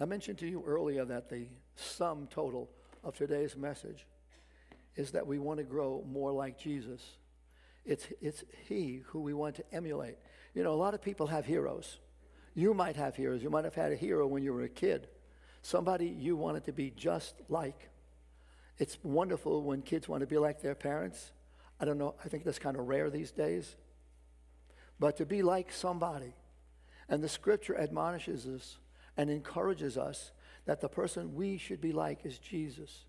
I mentioned to you earlier that the sum total of today's message is that we want to grow more like Jesus. It's, it's He who we want to emulate. You know, a lot of people have heroes. You might have heroes. You might have had a hero when you were a kid, somebody you wanted to be just like. It's wonderful when kids want to be like their parents. I don't know, I think that's kind of rare these days. But to be like somebody. And the scripture admonishes us and encourages us that the person we should be like is Jesus.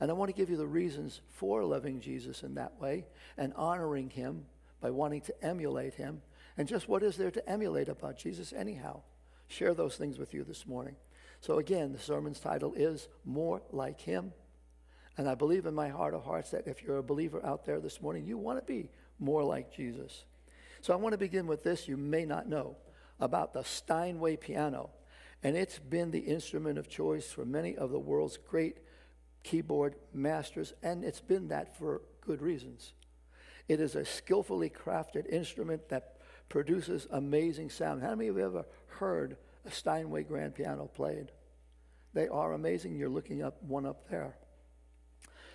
And I want to give you the reasons for loving Jesus in that way and honoring him by wanting to emulate him. And just what is there to emulate about Jesus, anyhow? Share those things with you this morning. So, again, the sermon's title is More Like Him. And I believe in my heart of hearts that if you're a believer out there this morning, you want to be more like Jesus. So, I want to begin with this. You may not know about the Steinway piano. And it's been the instrument of choice for many of the world's great keyboard masters, and it's been that for good reasons. It is a skillfully crafted instrument that produces amazing sound. How many of you have ever heard a Steinway grand piano played? They are amazing. You're looking up one up there.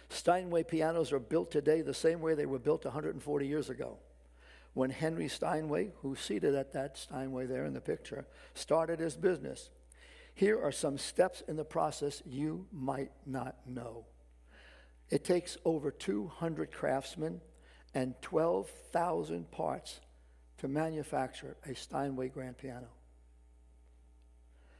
Steinway pianos are built today the same way they were built 140 years ago. When Henry Steinway, who's seated at that Steinway there in the picture, started his business, here are some steps in the process you might not know. It takes over 200 craftsmen and 12,000 parts to manufacture a Steinway grand piano.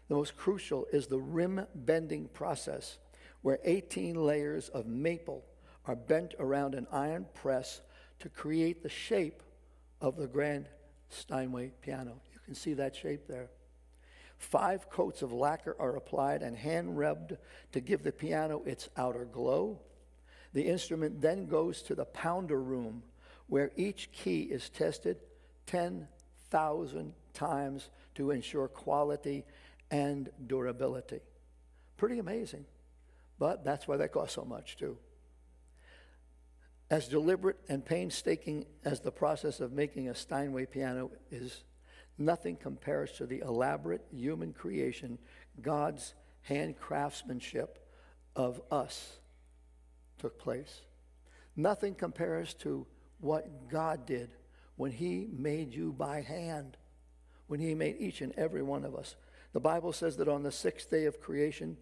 The most crucial is the rim bending process, where 18 layers of maple are bent around an iron press to create the shape of the grand Steinway piano. You can see that shape there. Five coats of lacquer are applied and hand rubbed to give the piano its outer glow. The instrument then goes to the pounder room where each key is tested 10,000 times to ensure quality and durability. Pretty amazing. But that's why they cost so much, too. As deliberate and painstaking as the process of making a Steinway piano is, Nothing compares to the elaborate human creation, God's hand craftsmanship of us took place. Nothing compares to what God did when He made you by hand, when He made each and every one of us. The Bible says that on the sixth day of creation,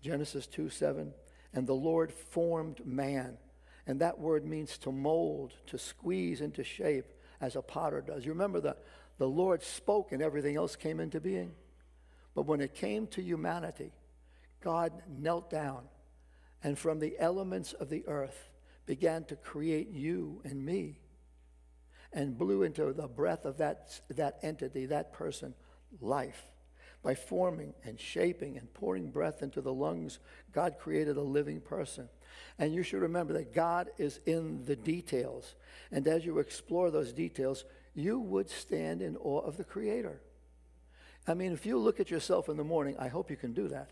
Genesis 2 7, and the Lord formed man. And that word means to mold, to squeeze into shape as a potter does. You remember the, the Lord spoke and everything else came into being. But when it came to humanity, God knelt down and from the elements of the earth began to create you and me and blew into the breath of that, that entity, that person, life. By forming and shaping and pouring breath into the lungs, God created a living person. And you should remember that God is in the details. And as you explore those details, you would stand in awe of the Creator. I mean, if you look at yourself in the morning, I hope you can do that.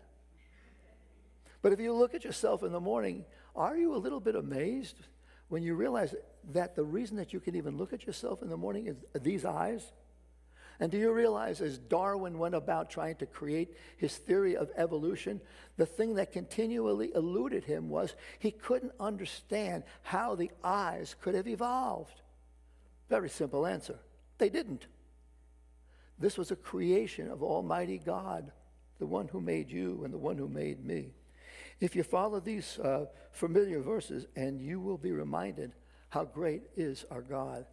But if you look at yourself in the morning, are you a little bit amazed when you realize that the reason that you can even look at yourself in the morning is these eyes? And do you realize, as Darwin went about trying to create his theory of evolution, the thing that continually eluded him was he couldn't understand how the eyes could have evolved. Very simple answer. They didn't. This was a creation of Almighty God, the one who made you and the one who made me. If you follow these uh, familiar verses, and you will be reminded how great is our God.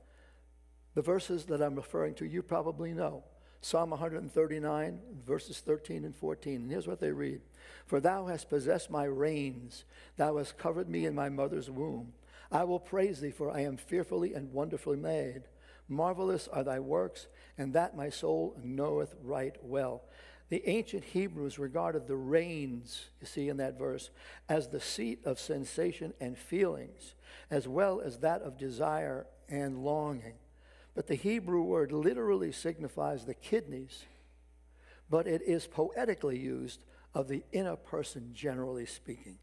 The verses that I'm referring to, you probably know. Psalm 139, verses 13 and 14. And here's what they read For thou hast possessed my reins, thou hast covered me in my mother's womb. I will praise thee, for I am fearfully and wonderfully made. Marvelous are thy works, and that my soul knoweth right well. The ancient Hebrews regarded the reins, you see in that verse, as the seat of sensation and feelings, as well as that of desire and longing. But the Hebrew word literally signifies the kidneys, but it is poetically used of the inner person, generally speaking.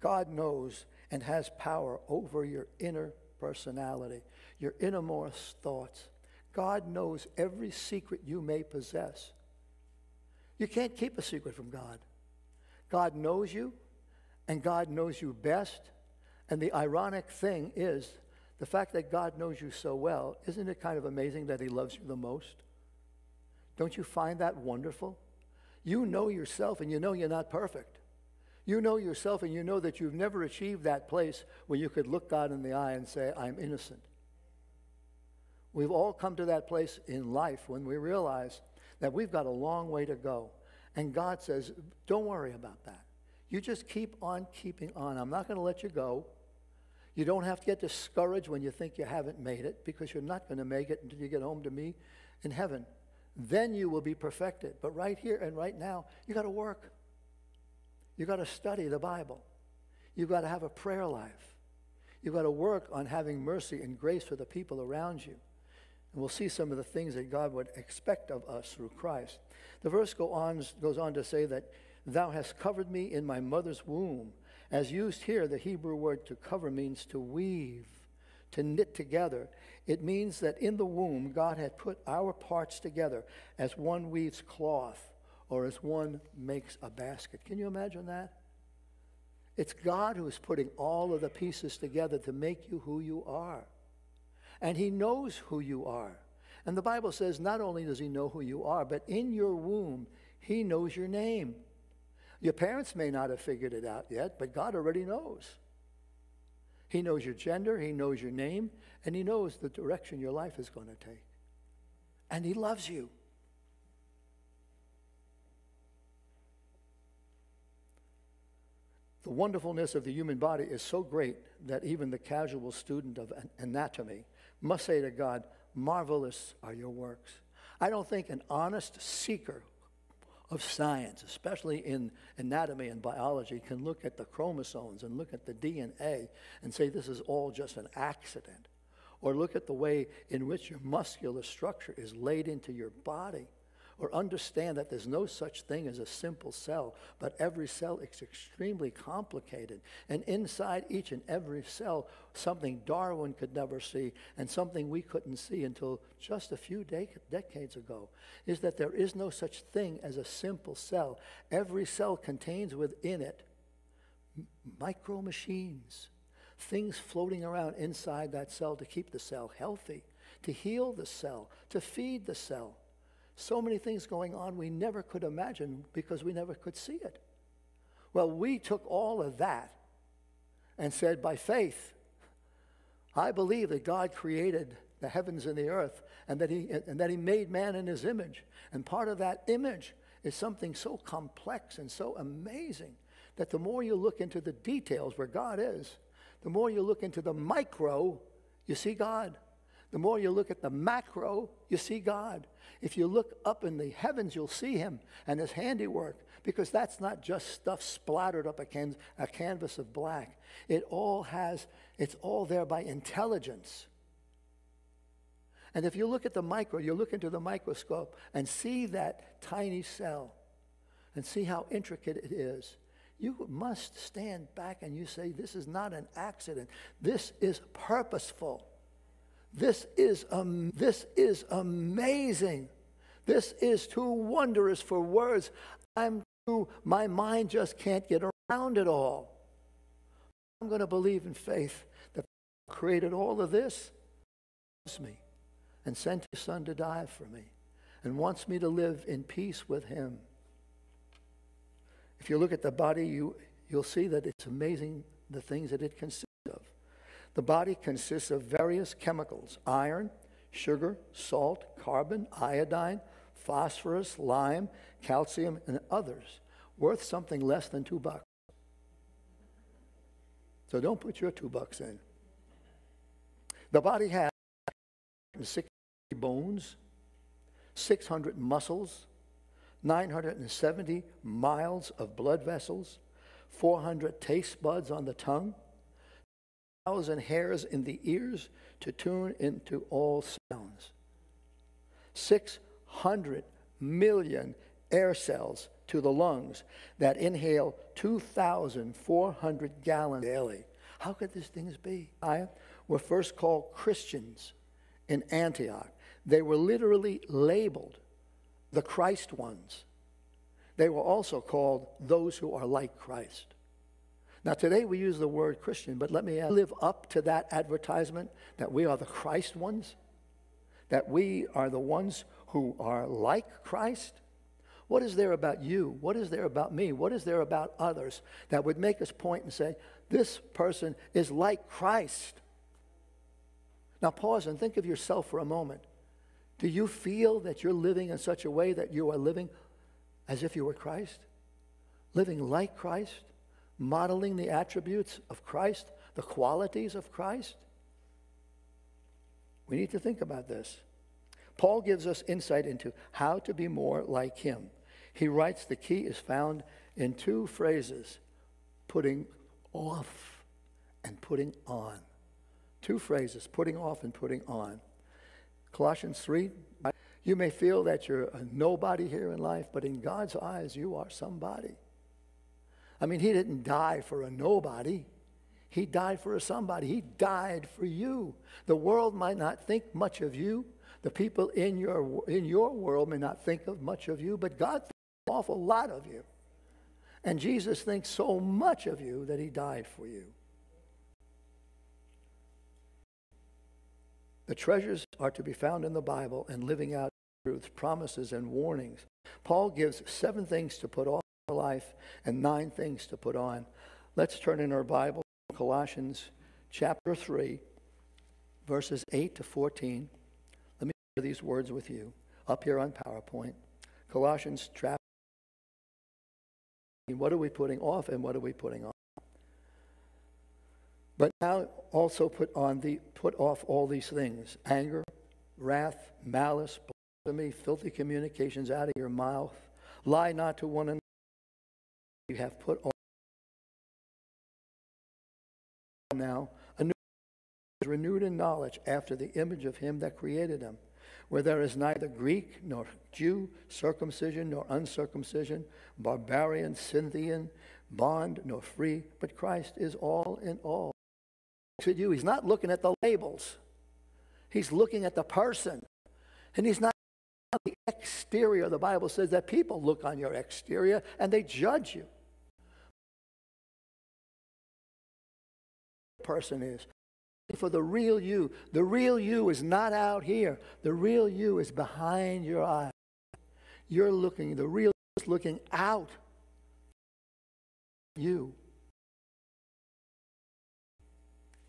God knows and has power over your inner personality, your innermost thoughts. God knows every secret you may possess. You can't keep a secret from God. God knows you, and God knows you best. And the ironic thing is the fact that God knows you so well, isn't it kind of amazing that He loves you the most? Don't you find that wonderful? You know yourself and you know you're not perfect. You know yourself and you know that you've never achieved that place where you could look God in the eye and say, I'm innocent. We've all come to that place in life when we realize that we've got a long way to go. And God says, Don't worry about that. You just keep on keeping on. I'm not going to let you go. You don't have to get discouraged when you think you haven't made it because you're not going to make it until you get home to me in heaven. Then you will be perfected. But right here and right now, you got to work. You got to study the Bible. You've got to have a prayer life. You've got to work on having mercy and grace for the people around you. And we'll see some of the things that God would expect of us through Christ. The verse go on, goes on to say that, Thou hast covered me in my mother's womb. As used here, the Hebrew word to cover means to weave, to knit together. It means that in the womb, God had put our parts together as one weaves cloth or as one makes a basket. Can you imagine that? It's God who is putting all of the pieces together to make you who you are. And He knows who you are. And the Bible says not only does He know who you are, but in your womb, He knows your name. Your parents may not have figured it out yet, but God already knows. He knows your gender, He knows your name, and He knows the direction your life is going to take. And He loves you. The wonderfulness of the human body is so great that even the casual student of anatomy must say to God, Marvelous are your works. I don't think an honest seeker of science, especially in anatomy and biology, can look at the chromosomes and look at the DNA and say this is all just an accident. Or look at the way in which your muscular structure is laid into your body or understand that there's no such thing as a simple cell, but every cell is extremely complicated. And inside each and every cell, something Darwin could never see and something we couldn't see until just a few de- decades ago is that there is no such thing as a simple cell. Every cell contains within it micro machines, things floating around inside that cell to keep the cell healthy, to heal the cell, to feed the cell. So many things going on we never could imagine because we never could see it. Well, we took all of that and said, by faith, I believe that God created the heavens and the earth and that he, and that he made man in his image. And part of that image is something so complex and so amazing that the more you look into the details where God is, the more you look into the micro, you see God. The more you look at the macro, you see God. If you look up in the heavens, you'll see him and his handiwork, because that's not just stuff splattered up a, can- a canvas of black. It all has, it's all there by intelligence. And if you look at the micro, you look into the microscope and see that tiny cell and see how intricate it is. You must stand back and you say, This is not an accident. This is purposeful. This is, um, this is amazing. This is too wondrous for words. I'm too, my mind just can't get around it all. I'm going to believe in faith that created all of this, loves me, and sent his son to die for me, and wants me to live in peace with him. If you look at the body, you, you'll see that it's amazing the things that it consists of. The body consists of various chemicals iron, sugar, salt, carbon, iodine, phosphorus, lime, calcium, and others, worth something less than two bucks. So don't put your two bucks in. The body has 60 bones, 600 muscles, 970 miles of blood vessels, 400 taste buds on the tongue, thousand hairs in the ears to tune into all sounds. 600 million air cells to the lungs that inhale 2,400 gallons daily. How could these things be? I were first called Christians in Antioch. They were literally labeled the Christ ones. they were also called those who are like Christ. Now, today we use the word Christian, but let me live up to that advertisement that we are the Christ ones, that we are the ones who are like Christ. What is there about you? What is there about me? What is there about others that would make us point and say, this person is like Christ? Now, pause and think of yourself for a moment. Do you feel that you're living in such a way that you are living as if you were Christ? Living like Christ? Modeling the attributes of Christ, the qualities of Christ? We need to think about this. Paul gives us insight into how to be more like him. He writes the key is found in two phrases putting off and putting on. Two phrases putting off and putting on. Colossians 3 you may feel that you're a nobody here in life, but in God's eyes, you are somebody. I mean, he didn't die for a nobody. He died for a somebody. He died for you. The world might not think much of you. The people in your, in your world may not think of much of you, but God thinks an awful lot of you. And Jesus thinks so much of you that he died for you. The treasures are to be found in the Bible and living out truths, promises, and warnings. Paul gives seven things to put off life and nine things to put on. Let's turn in our Bible, Colossians chapter 3, verses 8 to 14. Let me share these words with you up here on PowerPoint. Colossians chapter what are we putting off and what are we putting on? But now also put on the put off all these things: anger, wrath, malice, blasphemy, filthy communications out of your mouth. Lie not to one another you have put on now a new is renewed in knowledge after the image of him that created him where there is neither greek nor jew circumcision nor uncircumcision barbarian scythian bond nor free but christ is all in all. To you he's not looking at the labels. He's looking at the person. And he's not the exterior. The bible says that people look on your exterior and they judge you person is. For the real you. The real you is not out here. The real you is behind your eyes. You're looking, the real is looking out. You.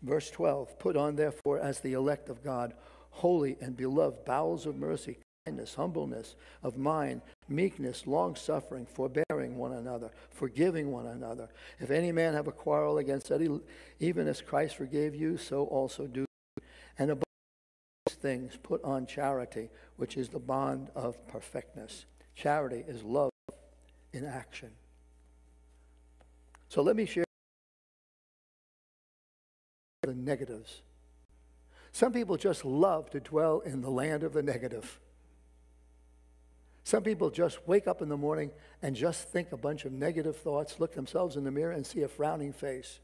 Verse 12 Put on, therefore, as the elect of God, holy and beloved, bowels of mercy, kindness, humbleness of mind, meekness, long suffering, forbearing one another, forgiving one another. If any man have a quarrel against any, even as Christ forgave you, so also do. And above these things, put on charity, which is the bond of perfectness. Charity is love in action. So let me share the negatives. Some people just love to dwell in the land of the negative. Some people just wake up in the morning and just think a bunch of negative thoughts, look themselves in the mirror, and see a frowning face.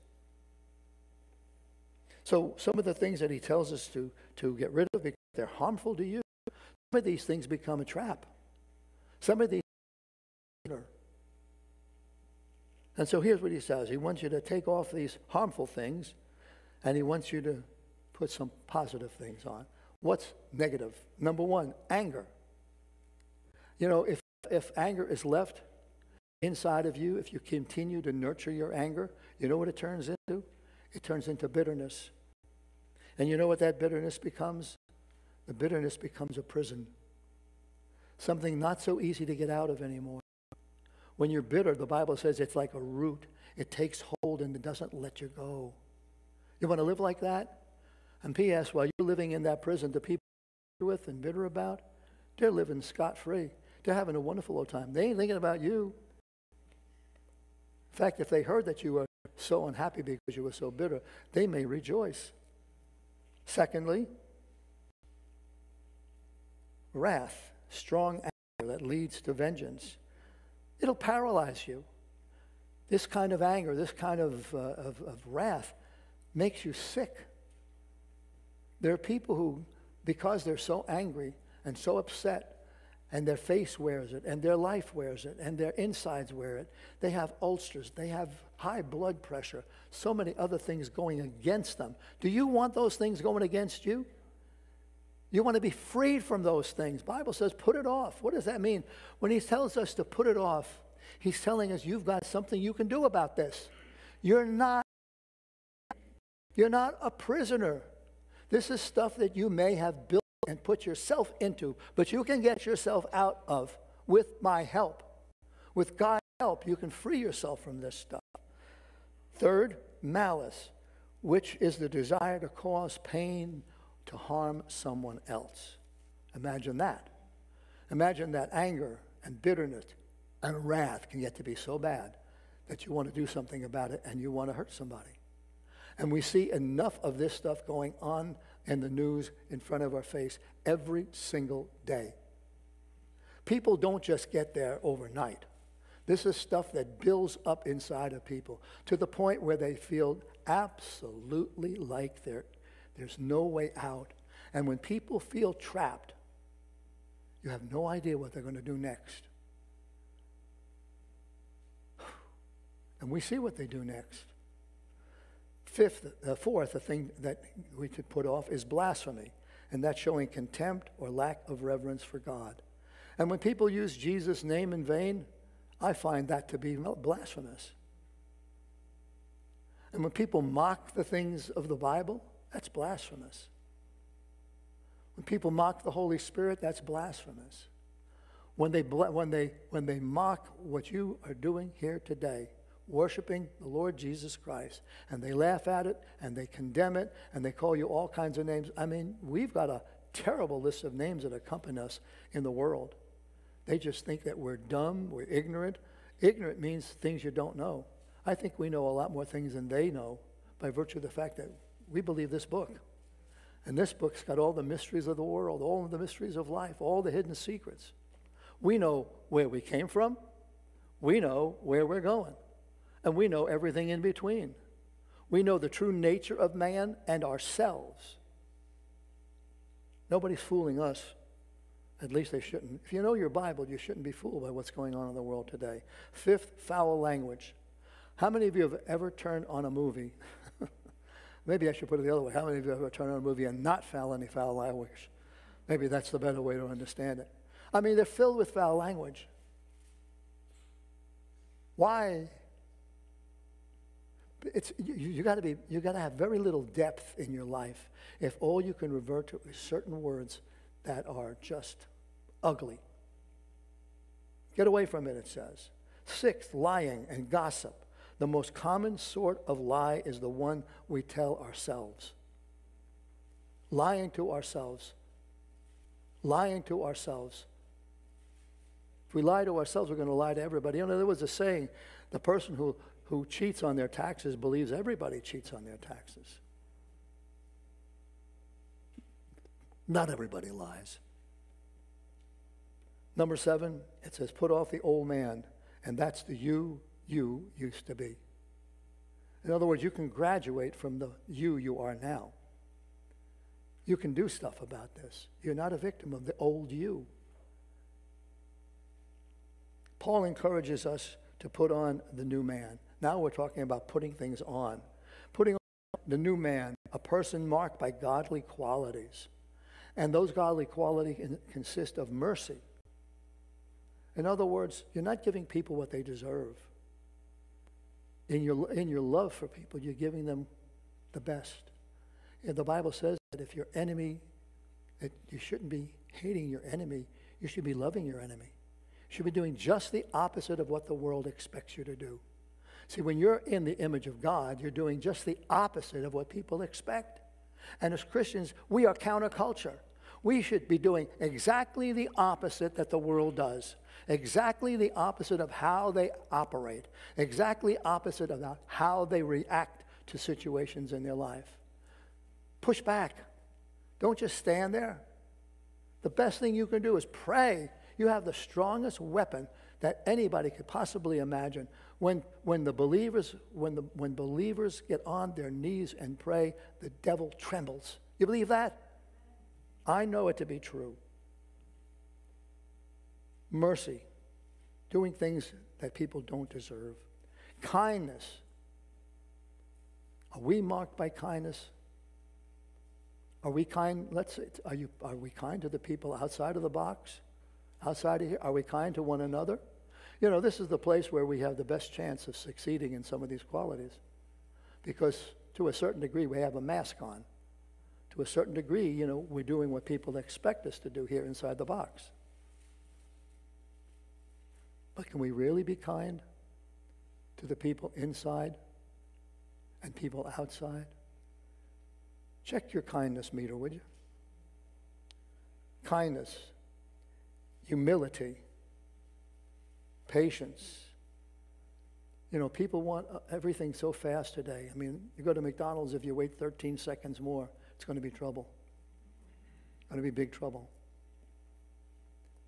So, some of the things that he tells us to, to get rid of because they're harmful to you, some of these things become a trap. Some of these and so here's what he says He wants you to take off these harmful things, and he wants you to put some positive things on. What's negative? Number one, anger. You know, if, if anger is left inside of you, if you continue to nurture your anger, you know what it turns into? It turns into bitterness. And you know what that bitterness becomes? The bitterness becomes a prison. Something not so easy to get out of anymore. When you're bitter, the Bible says it's like a root. It takes hold and it doesn't let you go. You want to live like that? And P.S., while you're living in that prison, the people you're with and bitter about, they're living scot free. They're having a wonderful old time. They ain't thinking about you. In fact, if they heard that you were so unhappy because you were so bitter, they may rejoice. Secondly, wrath, strong anger that leads to vengeance. It'll paralyze you. This kind of anger, this kind of, uh, of, of wrath makes you sick. There are people who, because they're so angry and so upset, and their face wears it, and their life wears it, and their insides wear it. They have ulcers, they have high blood pressure, so many other things going against them. Do you want those things going against you? You want to be freed from those things. Bible says put it off. What does that mean? When he tells us to put it off, he's telling us you've got something you can do about this. You're not you're not a prisoner. This is stuff that you may have built and put yourself into, but you can get yourself out of with my help. With God's help, you can free yourself from this stuff. Third, malice, which is the desire to cause pain to harm someone else. Imagine that. Imagine that anger and bitterness and wrath can get to be so bad that you want to do something about it and you want to hurt somebody. And we see enough of this stuff going on in the news in front of our face every single day. People don't just get there overnight. This is stuff that builds up inside of people to the point where they feel absolutely like there's no way out. And when people feel trapped, you have no idea what they're going to do next. And we see what they do next. Fifth, uh, fourth, the thing that we could put off is blasphemy, and that's showing contempt or lack of reverence for God. And when people use Jesus' name in vain, I find that to be blasphemous. And when people mock the things of the Bible, that's blasphemous. When people mock the Holy Spirit, that's blasphemous. When they, when they, when they mock what you are doing here today, worshiping the Lord Jesus Christ, and they laugh at it and they condemn it and they call you all kinds of names. I mean, we've got a terrible list of names that accompany us in the world. They just think that we're dumb, we're ignorant. Ignorant means things you don't know. I think we know a lot more things than they know by virtue of the fact that we believe this book. And this book's got all the mysteries of the world, all the mysteries of life, all the hidden secrets. We know where we came from. We know where we're going and we know everything in between. We know the true nature of man and ourselves. Nobody's fooling us. At least they shouldn't. If you know your Bible, you shouldn't be fooled by what's going on in the world today. Fifth, foul language. How many of you have ever turned on a movie? Maybe I should put it the other way. How many of you have ever turned on a movie and not foul any foul language? Maybe that's the better way to understand it. I mean, they're filled with foul language. Why it's, you, you got to be, you got to have very little depth in your life if all you can revert to is certain words that are just ugly. Get away from it, it says. Sixth, lying and gossip. The most common sort of lie is the one we tell ourselves. Lying to ourselves. Lying to ourselves. If we lie to ourselves, we're going to lie to everybody. You know, there was a saying the person who who cheats on their taxes believes everybody cheats on their taxes. Not everybody lies. Number seven, it says, put off the old man, and that's the you you used to be. In other words, you can graduate from the you you are now. You can do stuff about this. You're not a victim of the old you. Paul encourages us to put on the new man. Now we're talking about putting things on. Putting on the new man, a person marked by godly qualities. And those godly qualities consist of mercy. In other words, you're not giving people what they deserve. In your, in your love for people, you're giving them the best. And the Bible says that if your enemy, that you shouldn't be hating your enemy, you should be loving your enemy. You should be doing just the opposite of what the world expects you to do. See, when you're in the image of God, you're doing just the opposite of what people expect. And as Christians, we are counterculture. We should be doing exactly the opposite that the world does, exactly the opposite of how they operate, exactly opposite of how they react to situations in their life. Push back. Don't just stand there. The best thing you can do is pray. You have the strongest weapon that anybody could possibly imagine when, when the believers, when, the, when believers get on their knees and pray, the devil trembles. You believe that? I know it to be true. mercy, doing things that people don't deserve, kindness. Are we marked by kindness? Are we kind? Let's say, are you? Are we kind to the people outside of the box, outside of here? Are we kind to one another? You know, this is the place where we have the best chance of succeeding in some of these qualities, because to a certain degree we have a mask on. To a certain degree, you know, we're doing what people expect us to do here inside the box. But can we really be kind to the people inside and people outside? Check your kindness meter, would you? Kindness, humility, patience. You know, people want uh, everything so fast today. I mean, you go to McDonald's, if you wait 13 seconds more, it's going to be trouble. Going to be big trouble.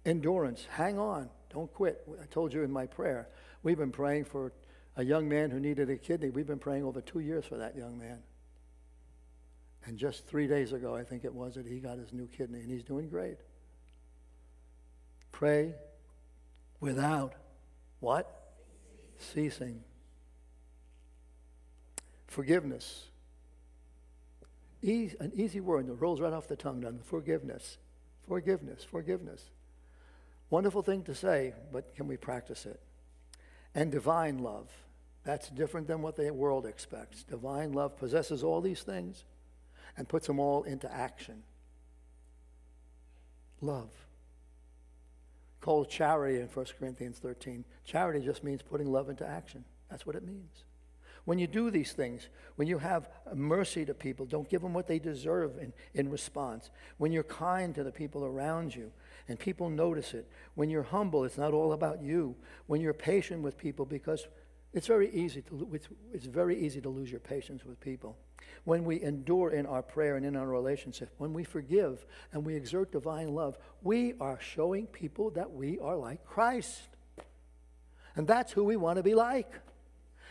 Endurance, hang on. Don't quit. I told you in my prayer, we've been praying for a young man who needed a kidney. We've been praying over two years for that young man. And just three days ago, I think it was, that he got his new kidney, and he's doing great. Pray without what? Ceasing. Forgiveness. Easy, an easy word that rolls right off the tongue, doesn't? Forgiveness. Forgiveness. Forgiveness. Wonderful thing to say, but can we practice it? And divine love. That's different than what the world expects. Divine love possesses all these things and puts them all into action. Love. Called charity in 1 Corinthians 13. Charity just means putting love into action. That's what it means. When you do these things, when you have mercy to people, don't give them what they deserve in, in response. When you're kind to the people around you and people notice it. When you're humble, it's not all about you. When you're patient with people, because it's very easy to, it's, it's very easy to lose your patience with people. When we endure in our prayer and in our relationship, when we forgive and we exert divine love, we are showing people that we are like Christ. And that's who we want to be like.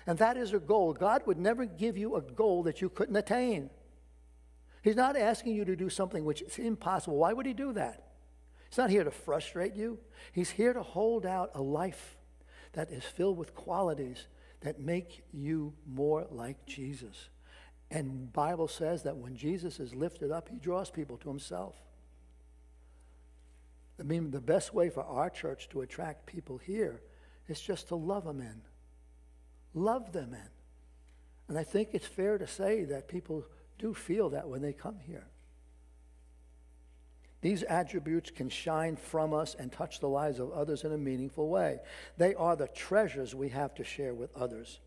And that is a goal. God would never give you a goal that you couldn't attain. He's not asking you to do something which is impossible. Why would He do that? He's not here to frustrate you. He's here to hold out a life that is filled with qualities that make you more like Jesus. And Bible says that when Jesus is lifted up, he draws people to himself. I mean, the best way for our church to attract people here is just to love them in love them in. And I think it's fair to say that people do feel that when they come here. These attributes can shine from us and touch the lives of others in a meaningful way. They are the treasures we have to share with others.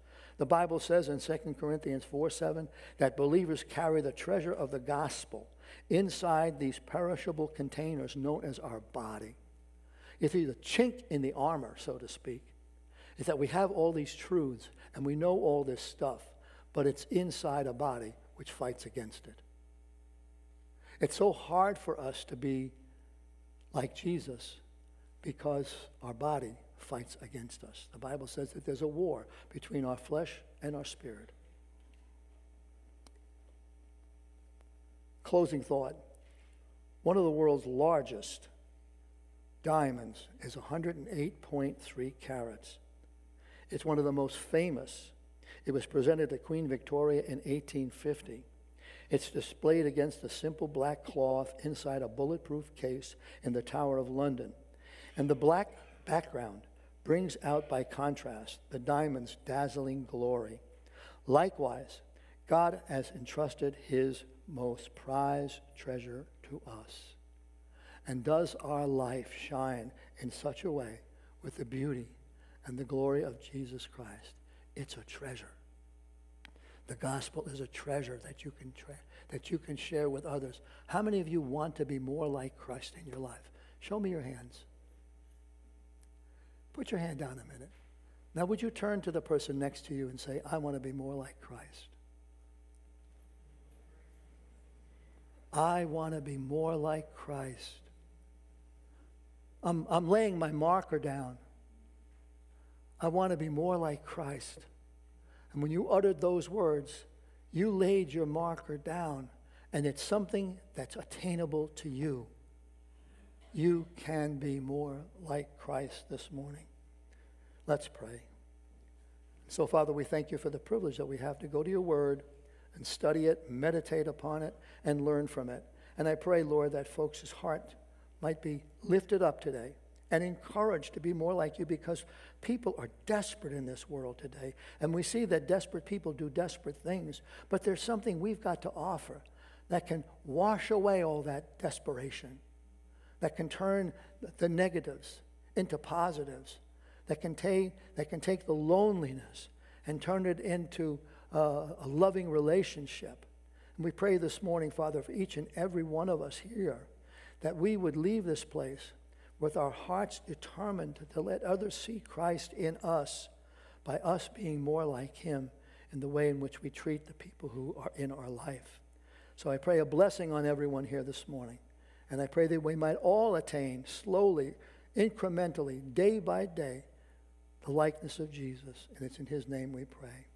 The Bible says in 2 Corinthians 4 7 that believers carry the treasure of the gospel inside these perishable containers known as our body. It's the chink in the armor, so to speak, is that we have all these truths and we know all this stuff, but it's inside a body which fights against it. It's so hard for us to be like Jesus because our body fights against us. The Bible says that there's a war between our flesh and our spirit. Closing thought. One of the world's largest diamonds is 108.3 carats. It's one of the most famous. It was presented to Queen Victoria in 1850. It's displayed against a simple black cloth inside a bulletproof case in the Tower of London. And the black background brings out by contrast the diamond's dazzling glory. Likewise, God has entrusted his most prized treasure to us. And does our life shine in such a way with the beauty and the glory of Jesus Christ. It's a treasure. The gospel is a treasure that you can tra- that you can share with others. How many of you want to be more like Christ in your life? Show me your hands. Put your hand down a minute. Now, would you turn to the person next to you and say, I want to be more like Christ? I want to be more like Christ. I'm, I'm laying my marker down. I want to be more like Christ. And when you uttered those words, you laid your marker down, and it's something that's attainable to you. You can be more like Christ this morning. Let's pray. So, Father, we thank you for the privilege that we have to go to your word and study it, meditate upon it, and learn from it. And I pray, Lord, that folks' heart might be lifted up today and encouraged to be more like you because people are desperate in this world today. And we see that desperate people do desperate things, but there's something we've got to offer that can wash away all that desperation, that can turn the negatives into positives, that can take, that can take the loneliness and turn it into a loving relationship. And we pray this morning, Father, for each and every one of us here, that we would leave this place with our hearts determined to let others see Christ in us by us being more like Him in the way in which we treat the people who are in our life. So I pray a blessing on everyone here this morning. And I pray that we might all attain slowly, incrementally, day by day, the likeness of Jesus. And it's in His name we pray.